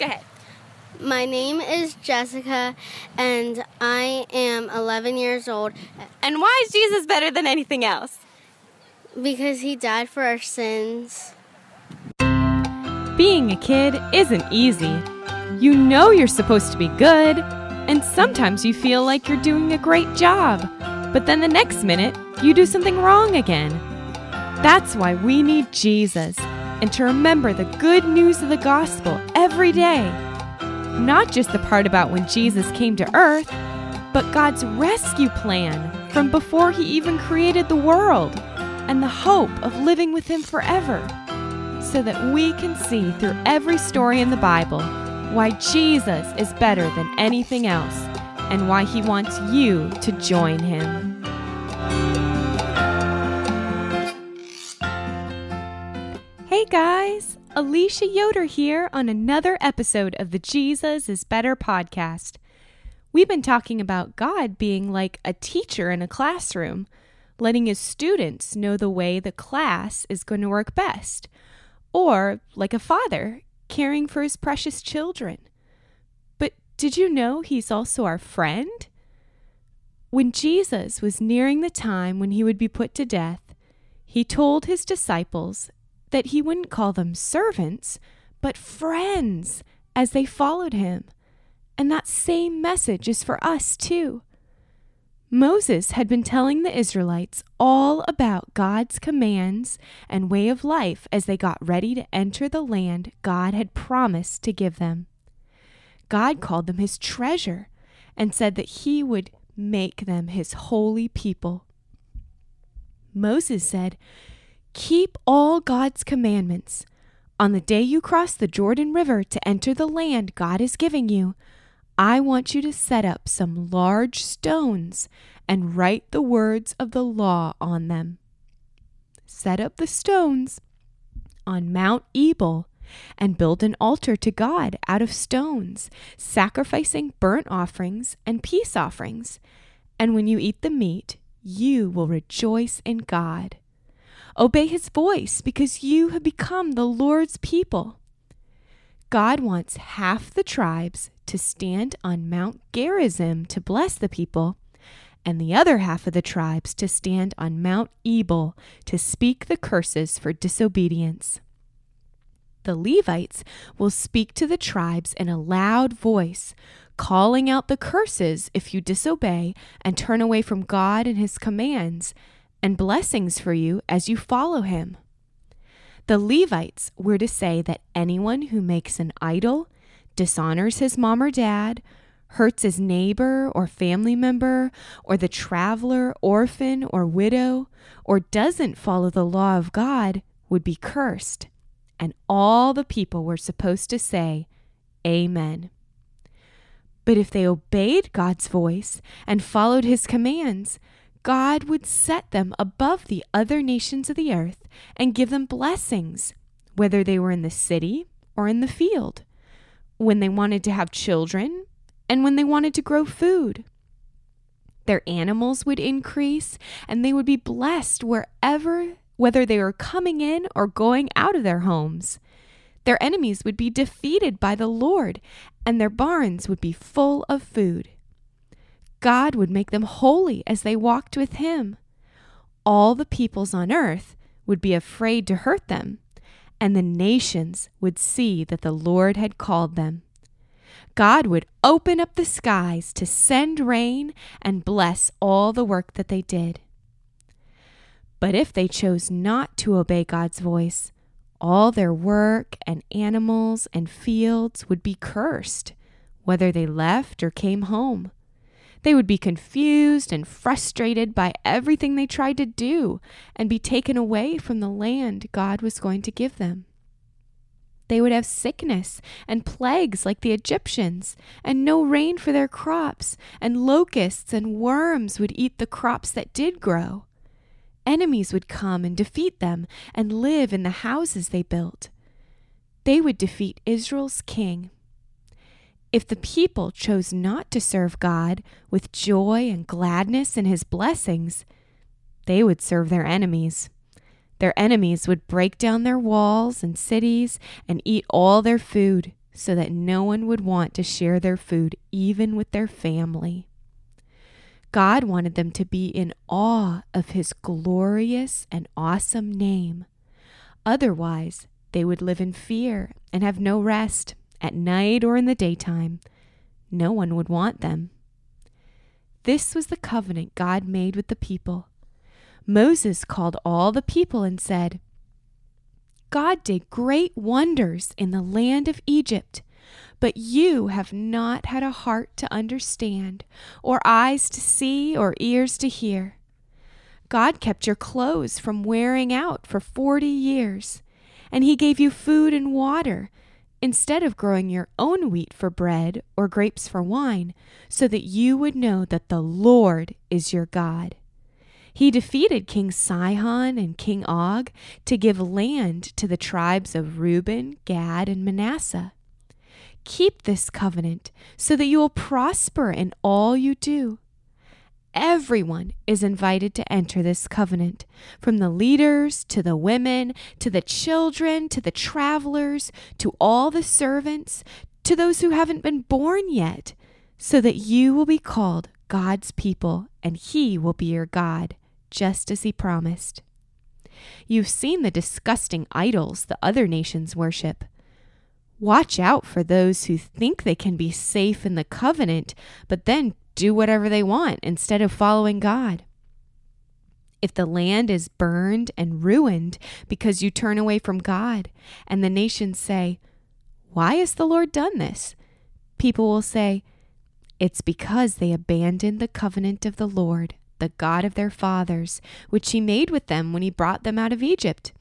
Go ahead. My name is Jessica, and I am 11 years old And why is Jesus better than anything else? because he died for our sins. Being a kid isn't easy. You know you're supposed to be good, and sometimes you feel like you're doing a great job, but then the next minute you do something wrong again. That's why we need Jesus and to remember the good news of the gospel every day. Not just the part about when Jesus came to earth, but God's rescue plan from before he even created the world and the hope of living with him forever so that we can see through every story in the Bible why Jesus is better than anything else and why he wants you to join him. Guys, Alicia Yoder here on another episode of the Jesus is Better podcast. We've been talking about God being like a teacher in a classroom, letting his students know the way the class is going to work best or like a father caring for his precious children. But did you know he's also our friend? When Jesus was nearing the time when he would be put to death, he told his disciples that he wouldn't call them servants, but friends as they followed him. And that same message is for us too. Moses had been telling the Israelites all about God's commands and way of life as they got ready to enter the land God had promised to give them. God called them his treasure and said that he would make them his holy people. Moses said, Keep all God's commandments. On the day you cross the Jordan River to enter the land God is giving you, I want you to set up some large stones and write the words of the law on them. Set up the stones on Mount Ebal and build an altar to God out of stones, sacrificing burnt offerings and peace offerings. And when you eat the meat, you will rejoice in God. Obey his voice because you have become the Lord's people. God wants half the tribes to stand on Mount Gerizim to bless the people, and the other half of the tribes to stand on Mount Ebal to speak the curses for disobedience. The Levites will speak to the tribes in a loud voice, calling out the curses if you disobey and turn away from God and his commands, and blessings for you as you follow him. The Levites were to say that anyone who makes an idol, dishonors his mom or dad, hurts his neighbor or family member, or the traveler, orphan, or widow, or doesn't follow the law of God would be cursed. And all the people were supposed to say, Amen. But if they obeyed God's voice and followed his commands, God would set them above the other nations of the earth and give them blessings, whether they were in the city or in the field, when they wanted to have children and when they wanted to grow food. Their animals would increase and they would be blessed wherever, whether they were coming in or going out of their homes. Their enemies would be defeated by the Lord, and their barns would be full of food. God would make them holy as they walked with Him. All the peoples on earth would be afraid to hurt them, and the nations would see that the Lord had called them. God would open up the skies to send rain and bless all the work that they did. But if they chose not to obey God's voice, all their work and animals and fields would be cursed, whether they left or came home. They would be confused and frustrated by everything they tried to do and be taken away from the land God was going to give them. They would have sickness and plagues like the Egyptians, and no rain for their crops, and locusts and worms would eat the crops that did grow. Enemies would come and defeat them and live in the houses they built. They would defeat Israel's king. If the people chose not to serve God with joy and gladness in his blessings, they would serve their enemies. Their enemies would break down their walls and cities and eat all their food, so that no one would want to share their food even with their family. God wanted them to be in awe of his glorious and awesome name. Otherwise, they would live in fear and have no rest at night or in the daytime. No one would want them. This was the covenant God made with the people. Moses called all the people and said, God did great wonders in the land of Egypt, but you have not had a heart to understand, or eyes to see, or ears to hear. God kept your clothes from wearing out for forty years, and He gave you food and water instead of growing your own wheat for bread or grapes for wine, so that you would know that the Lord is your God. He defeated King Sihon and King Og to give land to the tribes of Reuben, Gad, and Manasseh. Keep this covenant so that you will prosper in all you do. Everyone is invited to enter this covenant, from the leaders to the women, to the children, to the travelers, to all the servants, to those who haven't been born yet, so that you will be called God's people and He will be your God, just as He promised. You've seen the disgusting idols the other nations worship. Watch out for those who think they can be safe in the covenant, but then do whatever they want instead of following God. If the land is burned and ruined because you turn away from God, and the nations say, Why has the Lord done this? People will say, It's because they abandoned the covenant of the Lord, the God of their fathers, which He made with them when He brought them out of Egypt.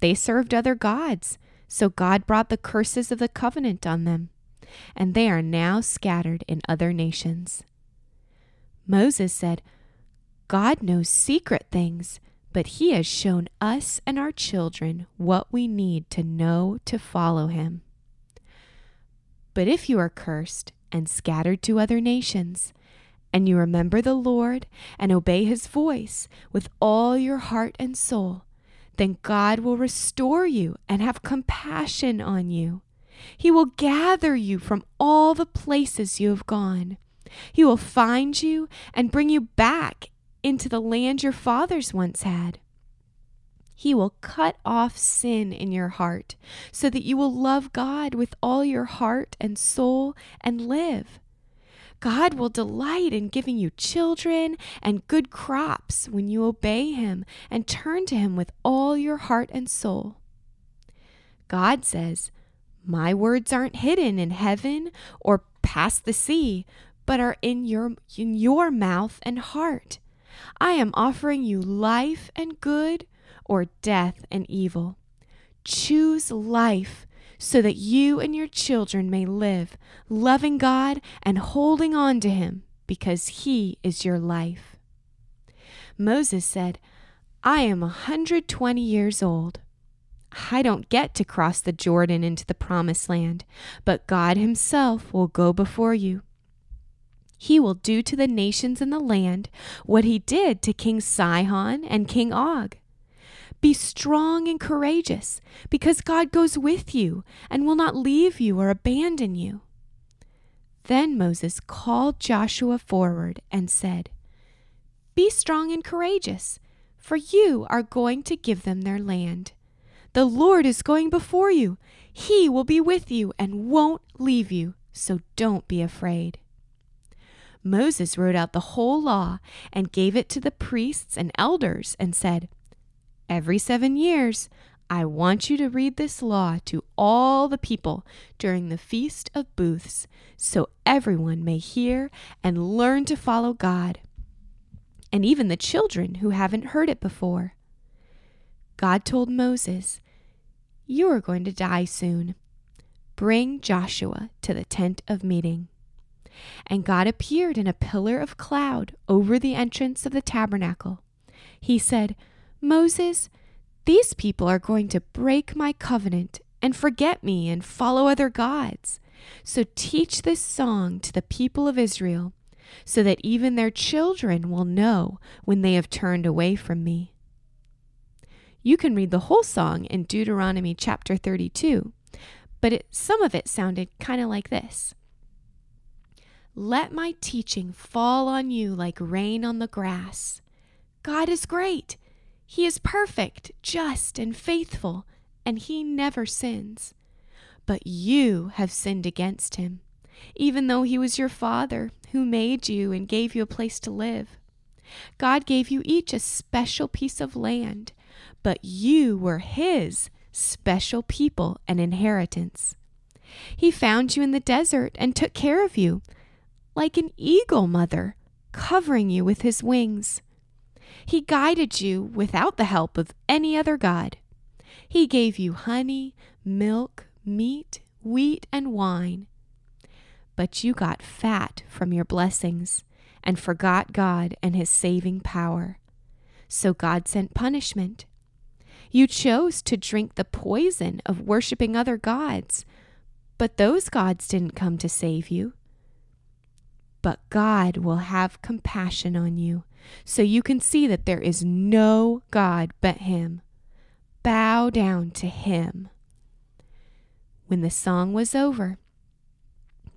They served other gods, so God brought the curses of the covenant on them and they are now scattered in other nations. Moses said, God knows secret things, but he has shown us and our children what we need to know to follow him. But if you are cursed and scattered to other nations, and you remember the Lord and obey his voice with all your heart and soul, then God will restore you and have compassion on you he will gather you from all the places you have gone. He will find you and bring you back into the land your fathers once had. He will cut off sin in your heart so that you will love God with all your heart and soul and live. God will delight in giving you children and good crops when you obey Him and turn to Him with all your heart and soul. God says, my words aren't hidden in heaven or past the sea, but are in your in your mouth and heart. I am offering you life and good or death and evil. Choose life so that you and your children may live, loving God and holding on to him because he is your life. Moses said, I am a 120 years old. I don't get to cross the Jordan into the promised land, but God Himself will go before you. He will do to the nations in the land what He did to King Sihon and King Og. Be strong and courageous, because God goes with you and will not leave you or abandon you. Then Moses called Joshua forward and said, Be strong and courageous, for you are going to give them their land. The Lord is going before you. He will be with you and won't leave you, so don't be afraid. Moses wrote out the whole law and gave it to the priests and elders and said, Every seven years, I want you to read this law to all the people during the Feast of Booths, so everyone may hear and learn to follow God, and even the children who haven't heard it before. God told Moses, you are going to die soon. Bring Joshua to the tent of meeting. And God appeared in a pillar of cloud over the entrance of the tabernacle. He said, Moses, these people are going to break my covenant and forget me and follow other gods. So teach this song to the people of Israel, so that even their children will know when they have turned away from me. You can read the whole song in Deuteronomy chapter 32. but it, some of it sounded kind of like this Let my teaching fall on you like rain on the grass. God is great. He is perfect, just, and faithful, and he never sins. But you have sinned against him, even though he was your father who made you and gave you a place to live. God gave you each a special piece of land, but you were his special people and inheritance. He found you in the desert and took care of you, like an eagle mother, covering you with his wings. He guided you without the help of any other God. He gave you honey, milk, meat, wheat, and wine. But you got fat from your blessings and forgot God and his saving power. So God sent punishment. You chose to drink the poison of worshiping other gods, but those gods didn't come to save you. But God will have compassion on you, so you can see that there is no God but Him. Bow down to Him. When the song was over,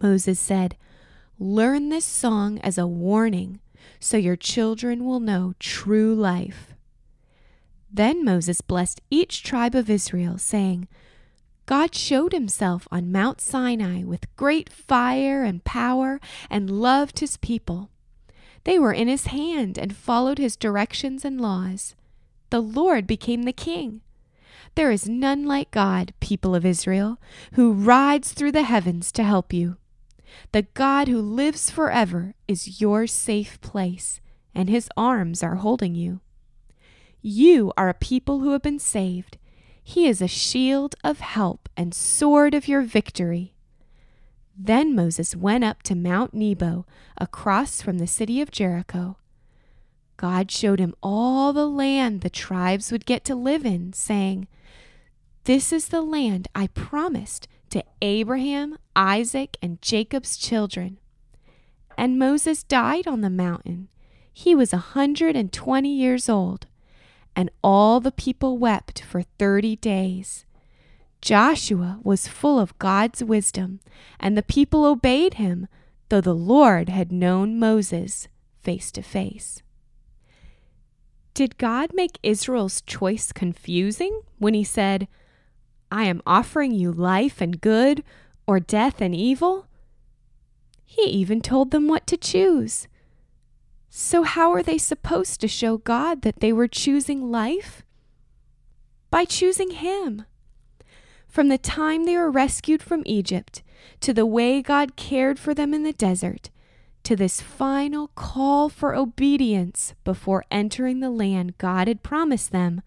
Moses said, Learn this song as a warning so your children will know true life. Then Moses blessed each tribe of Israel, saying, God showed himself on Mount Sinai with great fire and power and loved his people. They were in his hand and followed his directions and laws. The Lord became the king. There is none like God, people of Israel, who rides through the heavens to help you. The God who lives forever is your safe place, and his arms are holding you. You are a people who have been saved. He is a shield of help and sword of your victory. Then Moses went up to Mount Nebo, across from the city of Jericho. God showed him all the land the tribes would get to live in, saying, This is the land I promised to Abraham, Isaac, and Jacob's children. And Moses died on the mountain. He was a hundred and twenty years old, and all the people wept for thirty days. Joshua was full of God's wisdom, and the people obeyed him, though the Lord had known Moses face to face. Did God make Israel's choice confusing when he said, I am offering you life and good, or death and evil? He even told them what to choose. So, how are they supposed to show God that they were choosing life? By choosing Him. From the time they were rescued from Egypt to the way God cared for them in the desert, to this final call for obedience before entering the land God had promised them,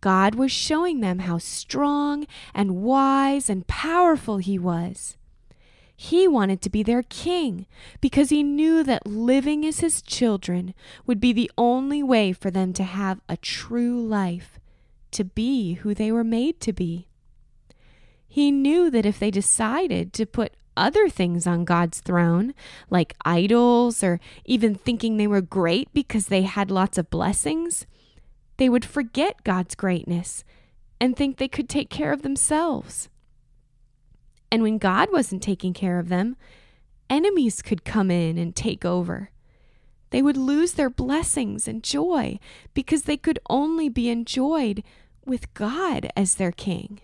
God was showing them how strong and wise and powerful He was. He wanted to be their king because he knew that living as his children would be the only way for them to have a true life, to be who they were made to be. He knew that if they decided to put other things on God's throne, like idols or even thinking they were great because they had lots of blessings, they would forget God's greatness and think they could take care of themselves. And when God wasn't taking care of them, enemies could come in and take over. They would lose their blessings and joy because they could only be enjoyed with God as their king.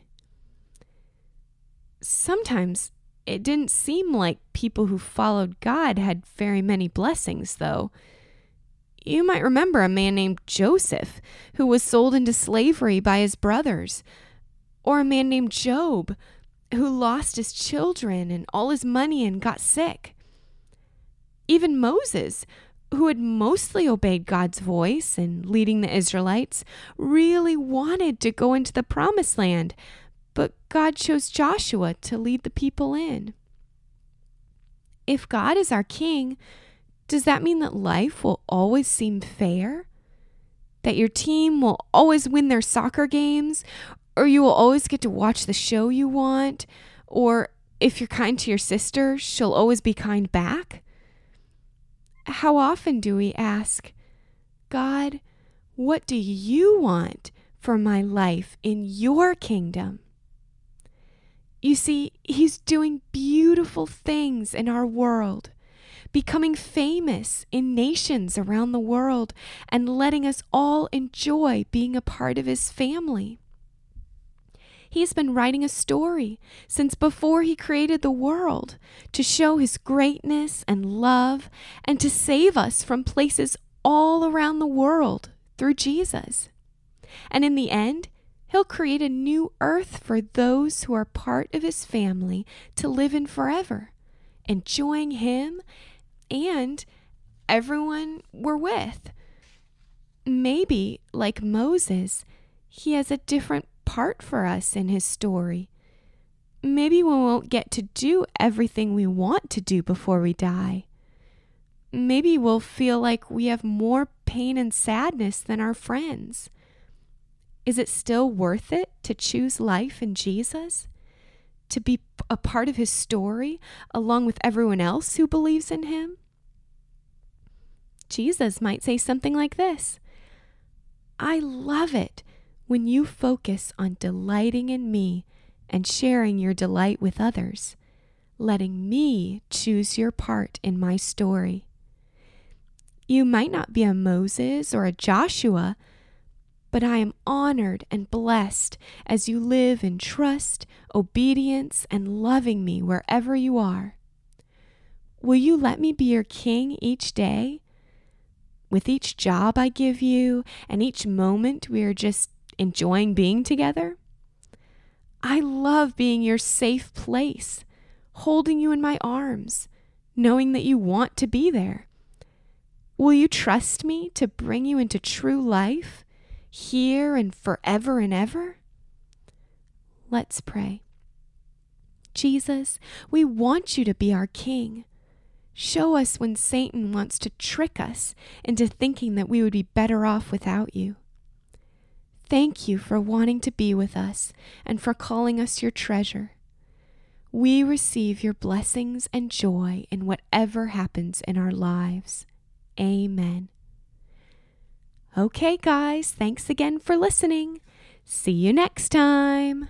Sometimes it didn't seem like people who followed God had very many blessings, though. You might remember a man named Joseph who was sold into slavery by his brothers, or a man named Job who lost his children and all his money and got sick. Even Moses, who had mostly obeyed God's voice and leading the Israelites, really wanted to go into the promised land, but God chose Joshua to lead the people in. If God is our king, does that mean that life will always seem fair? That your team will always win their soccer games? Or you will always get to watch the show you want? Or if you're kind to your sister, she'll always be kind back? How often do we ask, God, what do you want for my life in your kingdom? You see, He's doing beautiful things in our world, becoming famous in nations around the world, and letting us all enjoy being a part of His family. He's been writing a story since before He created the world to show His greatness and love and to save us from places all around the world through Jesus. And in the end, He'll create a new earth for those who are part of his family to live in forever, enjoying him and everyone we're with. Maybe, like Moses, he has a different part for us in his story. Maybe we won't get to do everything we want to do before we die. Maybe we'll feel like we have more pain and sadness than our friends. Is it still worth it to choose life in Jesus? To be a part of his story along with everyone else who believes in him? Jesus might say something like this I love it when you focus on delighting in me and sharing your delight with others, letting me choose your part in my story. You might not be a Moses or a Joshua but I am honored and blessed as you live in trust, obedience, and loving me wherever you are. Will you let me be your king each day? With each job I give you and each moment we are just enjoying being together? I love being your safe place, holding you in my arms, knowing that you want to be there. Will you trust me to bring you into true life? here and forever and ever? Let's pray. Jesus, we want you to be our King. Show us when Satan wants to trick us into thinking that we would be better off without you. Thank you for wanting to be with us and for calling us your treasure. We receive your blessings and joy in whatever happens in our lives. Amen. Okay, guys, thanks again for listening. See you next time.